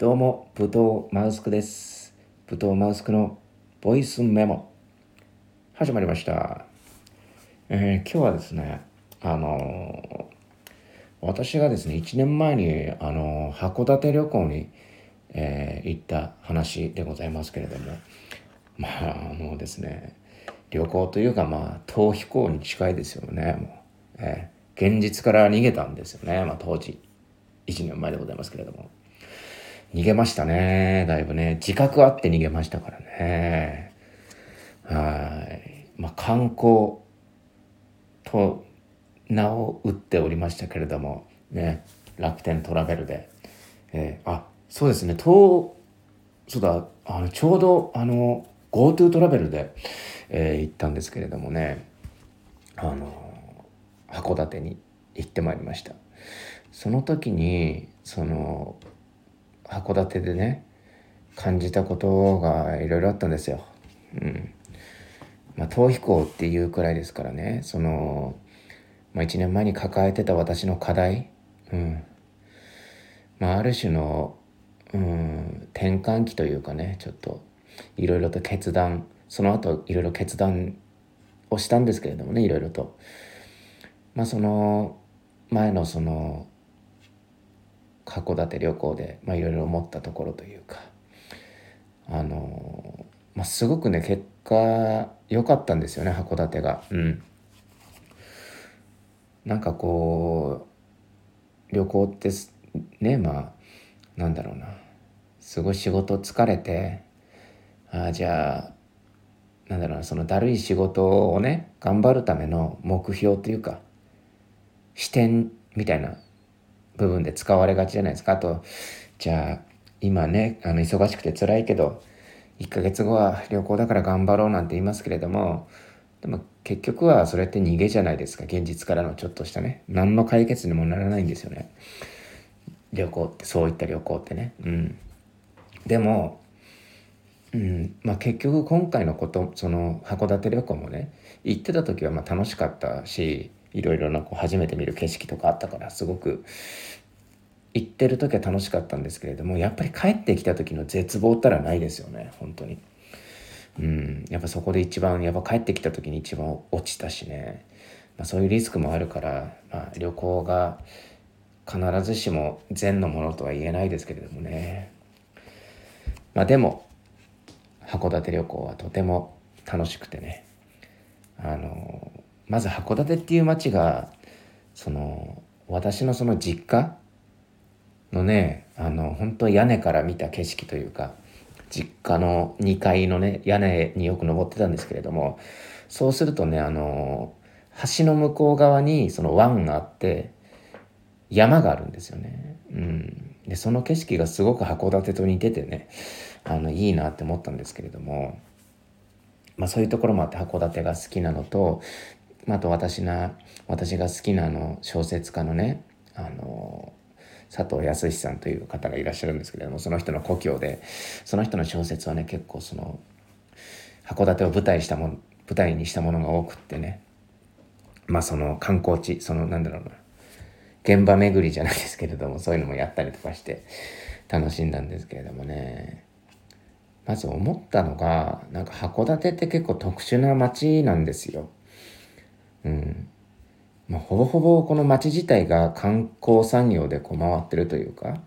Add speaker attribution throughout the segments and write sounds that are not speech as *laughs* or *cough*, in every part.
Speaker 1: どうも、ブドウマウスクです。ブドウマウスクのボイスメモ。始まりました。えー今日はですね、あのー私がですね、1年前に、あのー函館旅行に、え行った話でございますけれども、まあ、あのですね、旅行というか、まあ、逃避行に近いですよね、もう。え現実から逃げたんですよね、まあ、当時。1年前でございますけれども。逃げましたね。だいぶね。自覚あって逃げましたからね。はい。まあ、観光と名を打っておりましたけれども、ね。楽天トラベルで。えーあ、そうですね。と、そうだ、あの、ちょうど、あの、GoTo トラベルで、えー行ったんですけれどもね。あの、函館に行ってまいりました。その時に、その、函館でね感じたことがいろいろあったんですよ。うん。まあ逃避行っていうくらいですからねその、まあ、1年前に抱えてた私の課題、うんまあ、ある種の、うん、転換期というかねちょっといろいろと決断その後いろいろ決断をしたんですけれどもねいろいろと。まあその前のその函館旅行でいろいろ思ったところというか。あのまあすごくね結果良かったんですよね函館が。うん。なんかこう旅行ってねまあなんだろうな。すごい仕事疲れてああじゃあなんだろうなそのだるい仕事をね頑張るための目標というか視点みたいな部分で使われがちじゃないですか。あとじゃあ今ねあの忙しくて辛いけど1ヶ月後は旅行だから頑張ろうなんて言いますけれどもでも結局はそれって逃げじゃないですか。現実からのちょっとしたね。何の解決にもならないんですよね。旅行ってそういった旅行ってね。うん。でもうんまあ、結局今回のことその函館旅行もね行ってた時はまあ楽しかったしいろいろなこう初めて見る景色とかあったからすごく行ってる時は楽しかったんですけれどもやっぱり帰ってきた時の絶望ったらないですよね本当に。うん。やっぱそこで一番やっぱ帰ってきた時に一番落ちたしね、まあ、そういうリスクもあるから、まあ、旅行が必ずしも善のものとは言えないですけれどもね。まあでも函館旅行はとても楽しくてね。あのまず函館っていう街がその私のその実家のねあの本当屋根から見た景色というか実家の2階のね屋根によく登ってたんですけれどもそうするとねあの橋の向こう側にその湾があって山があるんですよね。うん、でその景色がすごく函館と似ててねあのいいなって思ったんですけれども、まあ、そういうところもあって函館が好きなのと、まあ、あと私な私が好きなあの小説家のねあの佐藤康さんという方がいらっしゃるんですけれどもその人の故郷でその人の小説はね結構その函館を舞台したも舞台にしたものが多くってねまあその観光地そのなんだろうな現場巡りじゃないですけれどもそういうのもやったりとかして楽しんだんですけれどもねまず思ったのがなんか函館って結構特殊な街なんですよ。うん。まあ、ほぼほぼこの街自体が観光産業でこう回ってるというか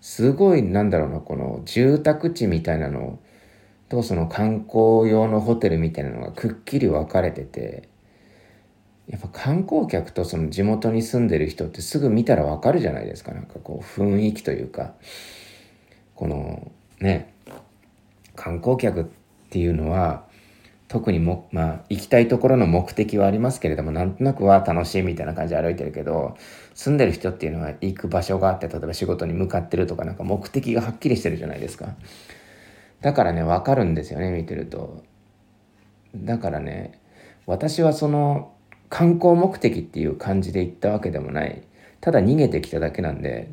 Speaker 1: すごいなんだろうなこの住宅地みたいなのとその観光用のホテルみたいなのがくっきり分かれててやっぱ観光客とその地元に住んでる人ってすぐ見たらわかるじゃないですか。なんかこう雰囲気というかこのね観光客っていうのは特にもまあ行きたいところの目的はありますけれどもなんとなくは楽しいみたいな感じで歩いてるけど住んでる人っていうのは行く場所があって例えば仕事に向かってるとかなんか目的がはっきりしてるじゃないですか。だからねわかるんですよね見てると。だからね私はその観光目的っていう感じで行ったわけでもない。ただ逃げてきただけなんで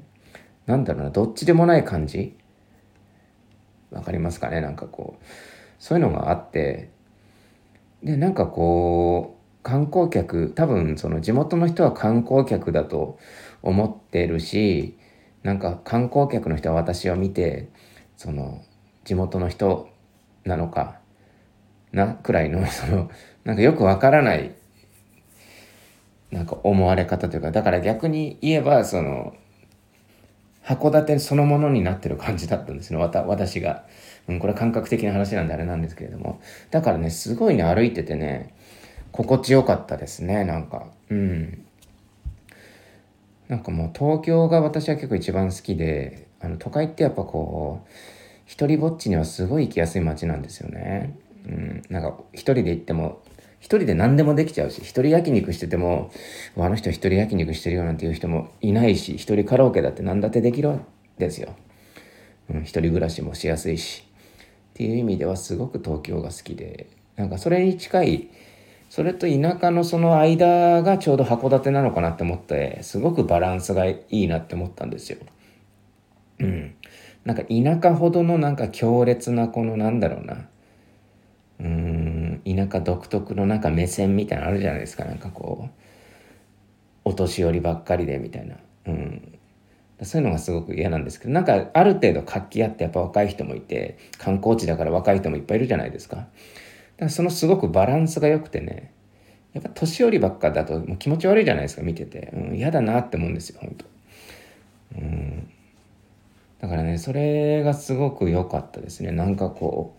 Speaker 1: なんだろうなどっちでもない感じ？わかりますかね？なんかこうそういうのがあってでなんかこう観光客多分その地元の人は観光客だと思ってるしなんか観光客の人は私を見てその地元の人なのかなくらいの *laughs* そのなんかよくわからないなんか思われ方というかだから逆に言えばその函館そのものになってる感じだったんですね私が、うん、これは感覚的な話なんであれなんですけれども。だからねすごいね歩いててね心地よかったですねなんか。うん。なんかもう東京が私は結構一番好きであの都会ってやっぱこう一人ぼっちにはすごい行きやすい街なんですよね。うん、なんか一人で行っても一人で何でもできちゃうし一人焼肉しててもあの人一人焼肉してるよなんていう人もいないし一人カラオケだって何だってできるんですよ。うん、一人暮らしもしやすいし。っていう意味ではすごく東京が好きでなんかそれに近いそれと田舎のその間がちょうど函館なのかなって思ってすごくバランスがいいなって思ったんですよ。うん。なんか田舎ほどのなんか強烈なこのなんだろうなうん田舎独特のなんか目線みたいなのあるじゃないですかなんかこうお年寄りばっかりでみたいな。うんそういうのがすごく嫌なんですけどなんかある程度活気あってやっぱ若い人もいて観光地だから若い人もいっぱいいるじゃないですか。だからそのすごくバランスが良くてねやっぱ年寄りばっかだともう気持ち悪いじゃないですか見てて、うん、嫌だなって思うんですよ本当。うん。だからねそれがすごく良かったですね。なんかこ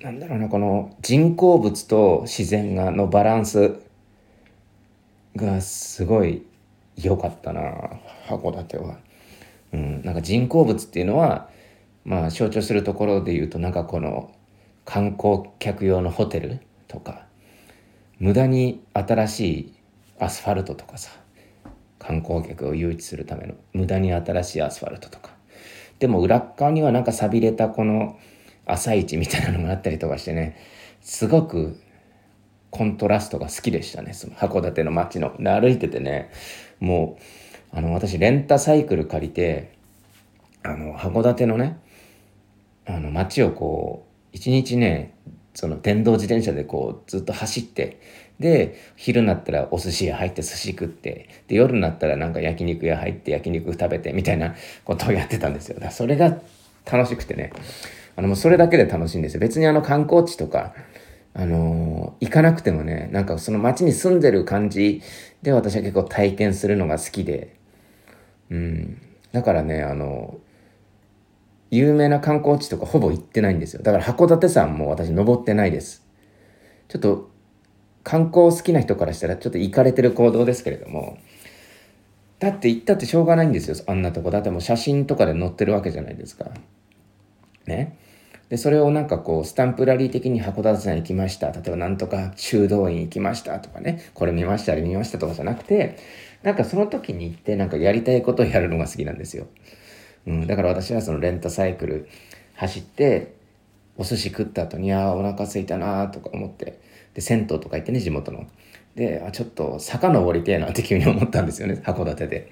Speaker 1: うなんだろうなこの人工物と自然がのバランスがすごい良かったな函館は。うん、なんか人工物っていうのはまあ象徴するところで言うとなんかこの観光客用のホテルとか無駄に新しいアスファルトとかさ観光客を誘致するための無駄に新しいアスファルトとか。でも裏側にはなんか寂れたこの朝市みたいなのがあったりとかしてねすごくコントラストが好きでしたねその函館の街の。歩いててね。もうあの私レンタサイクル借りてあの函館のねあの街をこう一日ねその電動自転車でこうずっと走ってで昼になったらお寿司屋入って寿司食ってで夜になったらなんか焼肉屋入って焼肉食べてみたいなことをやってたんですよ。だからそれが楽しくてね。あのもうそれだけで楽しいんですよ。別にあの観光地とかあのー、行かなくてもねなんかその街に住んでる感じで私は結構体験するのが好きでうんだからねあのー有名な観光地とかほぼ行ってないんですよ。だから函館山も私登ってないです。ちょっと観光好きな人からしたらちょっと行かれてる行動ですけれども、だって行ったってしょうがないんですよ。あんなとこ。だってもう写真とかで載ってるわけじゃないですか。ね。で、それをなんかこう、スタンプラリー的に函館山行きました。例えばなんとか修道院行きましたとかね。これ見ました、あれ見ましたとかじゃなくて、なんかその時に行ってなんかやりたいことをやるのが好きなんですよ。うん、だから私はそのレンタサイクル走ってお寿司食った後にああお腹空いたなとか思ってで銭湯とか行ってね地元のであちょっと坂登りてえなって急に思ったんですよね函館で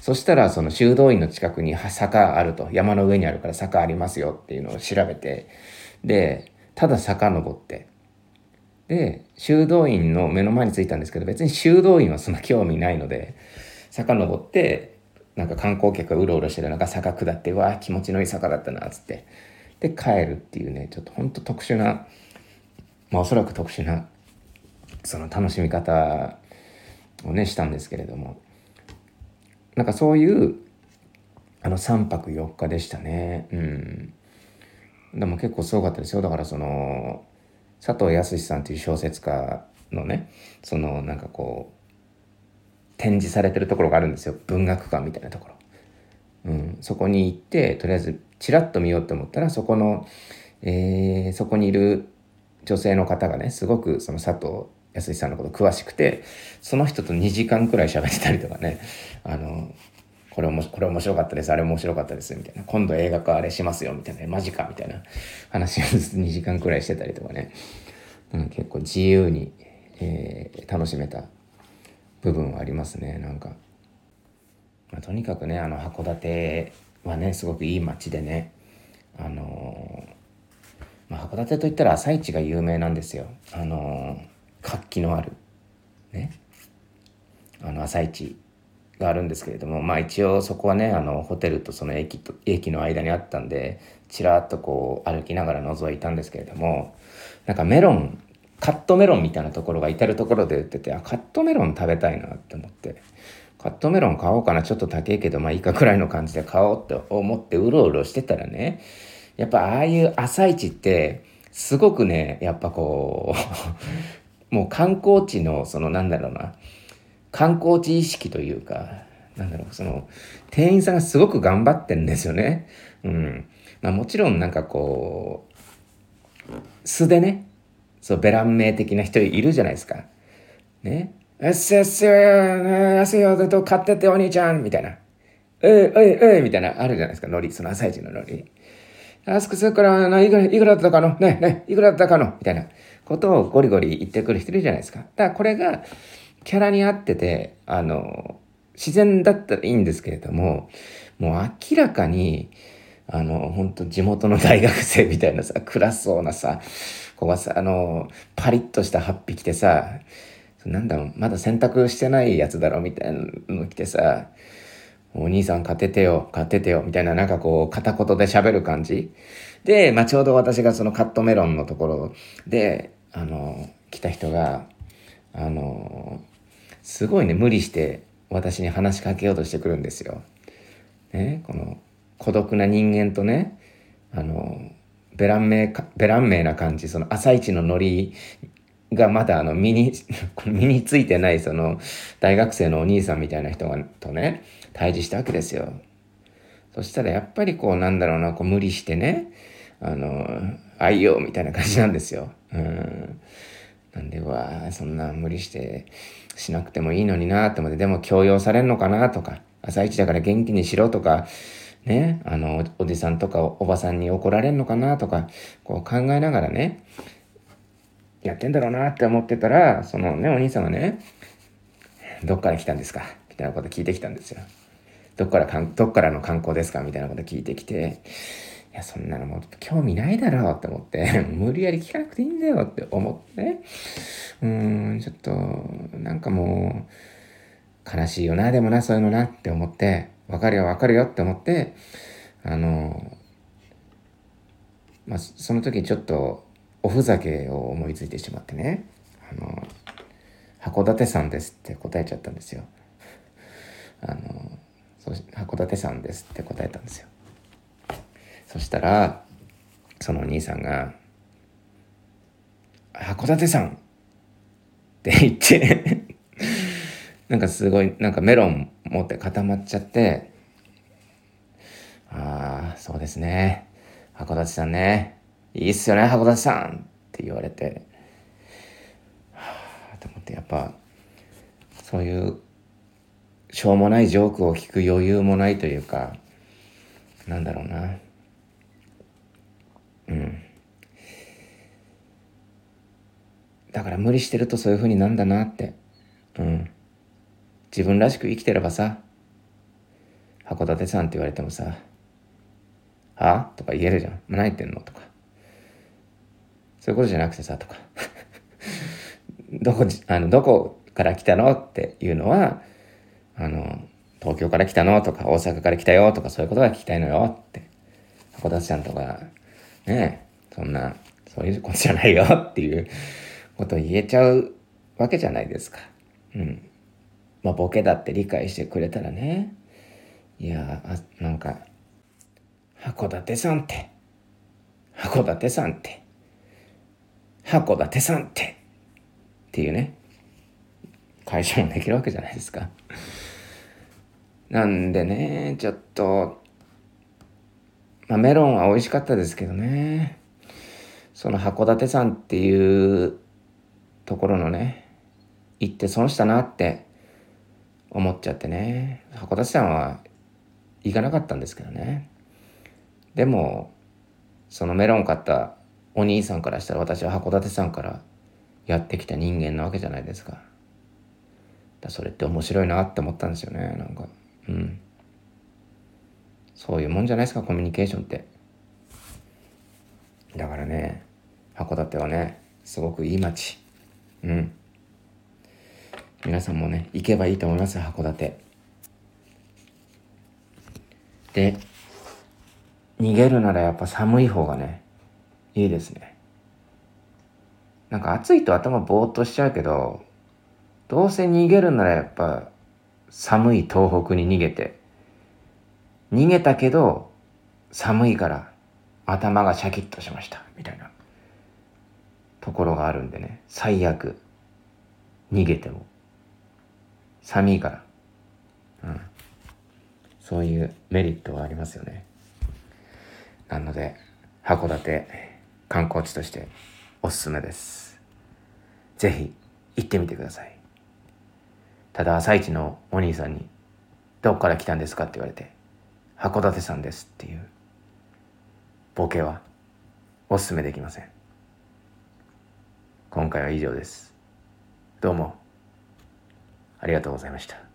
Speaker 1: そしたらその修道院の近くに坂あると。山の上にあるから坂ありますよっていうのを調べて。でただ坂登って。で修道院の目の前に着いたんですけど別に修道院はそんな興味ないので坂登ってなんか観光客がうろうろしてる中坂下ってうわ気持ちのいい坂だったなっつって。で帰るっていうねちょっとほんと特殊なまあおそらく特殊なその楽しみ方をねしたんですけれども。なんかそういうあの3泊4日でしたね。うん。でも結構すごかったですよ。だからその佐藤康さんという小説家のねそのなんかこう展示されてるところがあるんですよ。文学館みたいなところ、うん、そこに行ってとりあえずちらっと見ようと思ったらそこの、えー、そこにいる女性の方がねすごくその佐藤康さんのこと詳しくてその人と2時間くらい喋ってたりとかねあのこれもこれ面白かったですあれ面白かったですみたいな。今度映画化あれしますよみたいな。マジかみたいな。話を2時間くらいしてたりとかね、うん、結構自由に、えー、楽しめた部分はありますねなんか、まあ、とにかくねあの函館はねすごくいい街でねあのー、まあ、函館といったら朝市が有名なんですよ。あのー、活気のあるね。あの朝市があるんですけれどもまあ一応そこはねあのホテルとその駅と駅の間にあったんでちらっとこう歩きながら覗いたんですけれどもなんかメロンカットメロンみたいなところが至る所で売っててあカットメロン食べたいなって思ってカットメロン買おうかなちょっと高いけどまあいいかくらいの感じで買おうって思ってうろうろしてたらねやっぱああいう朝市ってすごくねやっぱこうもう観光地のそのなんだろうな観光地意識というかなんだろうその店員さんがすごく頑張ってんですよね。うんまあ、もちろんなんかこう素でねそうベラン名的な人いるじゃないですか。ね。えっせっせ安いよと買ってってお兄ちゃんみたいな。えいえいえいみたいなあるじゃないですかノリその朝一のノリ。安くするからいくらいくらだったかの？ねねいくらだったかの？みたいなことをゴリゴリ言ってくる人いるじゃないですか。だからこれがキャラに合っててあの自然だったらいいんですけれどももう明らかにあの本当地元の大学生みたいなさ暗そうなさここがさあのパリッとしたハッピー着てさなんだろうまだ洗濯してないやつだろみたいなの着てさお兄さん買っててよ、買っててよ、みたいななんかこう片言で喋る感じ。で、まあ、ちょうど私がそのカットメロンのところで、あの、来た人が、あの、すごいね、無理して私に話しかけようとしてくるんですよ。ね、この孤独な人間とね、あの、ベラン名、ベラン名な感じ、その朝一のノリがまだあの身に、*laughs* 身についてないその大学生のお兄さんみたいな人がとね、対峙したわけですよ。そしたらやっぱりこうなんだろうな、こう無理してね、あの、愛用みたいな感じなんですよ。うん。なんでは、そんな無理してしなくてもいいのになと思って、でも強要されんのかなとか、朝一だから元気にしろとか、ね、あの、おじさんとかおばさんに怒られんのかなとか、こう考えながらね、やってんだろうなって思ってたら、そのね、お兄さんがね、どっから来たんですか？みたいなこと聞いてきたんですよ。どっからかん、どっからの観光ですか？みたいなこと聞いてきて、や、そんなのもう興味ないだろうって思って、*laughs* 無理やり聞かなくていいんだよって思って、うーん、ちょっと、なんかもう、悲しいよな、でもな、そういうのなって思って、わかるよ、わかるよって思って、あの、まあ、その時ちょっと、おふざけを思いついてしまってね、あの、函館山ですって答えちゃったんですよ。あの、函館山ですって答えたんですよ。そしたら、そのお兄さんが、函館山って言って *laughs* なんかすごい、なんかメロン持って固まっちゃって、ああ、そうですね。函館さんね。いいっすよね、函館さんって言われて、はあ、と思ってやっぱ、そういうしょうもないジョークを聞く余裕もないというか、なんだろうな。うん。だから無理してるとそういう風になんだなって。うん。自分らしく生きてればさ、函館さんって言われてもさ、は？とか言えるじゃん。何言ってんの？とか。そういうことじゃなくてさ、とか。*laughs* どこ、あの、どこから来たのっていうのは、あの、東京から来たの？とか、大阪から来たよ？とか、そういうことが聞きたいのよって。函館ちゃんとか、ねえそんな、そういうことじゃないよっていうことを言えちゃうわけじゃないですか。うん。まあ、ボケだって理解してくれたらね。いやあ、なんか、函館さんって、函館さんって、函館さんって、っていうね、会社もできるわけじゃないですか。なんでね、ちょっと、まあ、メロンは美味しかったですけどね、その函館山っていうところのね、行って損したなって思っちゃってね、函館山は行かなかったんですけどね。でも、そのメロン買ったお兄さんからしたら私は函館山からやってきた人間なわけじゃないですか。だそれって面白いなって思ったんですよね、なんか。うん。そういうもんじゃないですか、コミュニケーションって。だからね、函館はね、すごくいい街。うん。皆さんもね、行けばいいと思います、函館。で逃げるならやっぱ寒い方がねいいですねなんか暑いと頭ぼーっとしちゃうけどどうせ逃げるならやっぱ寒い東北に逃げて逃げたけど寒いから頭がシャキッとしました。みたいな。ところがあるんでね。最悪。逃げても。寒いから。うん。そういうメリットはありますよね。なので函館観光地としておすすめです。ぜひ行ってみてください。ただ朝一のお兄さんに「どっから来たんですか?」って言われて「函館さんです」っていうボケはおすすめできません。今回は以上です。どうもありがとうございました。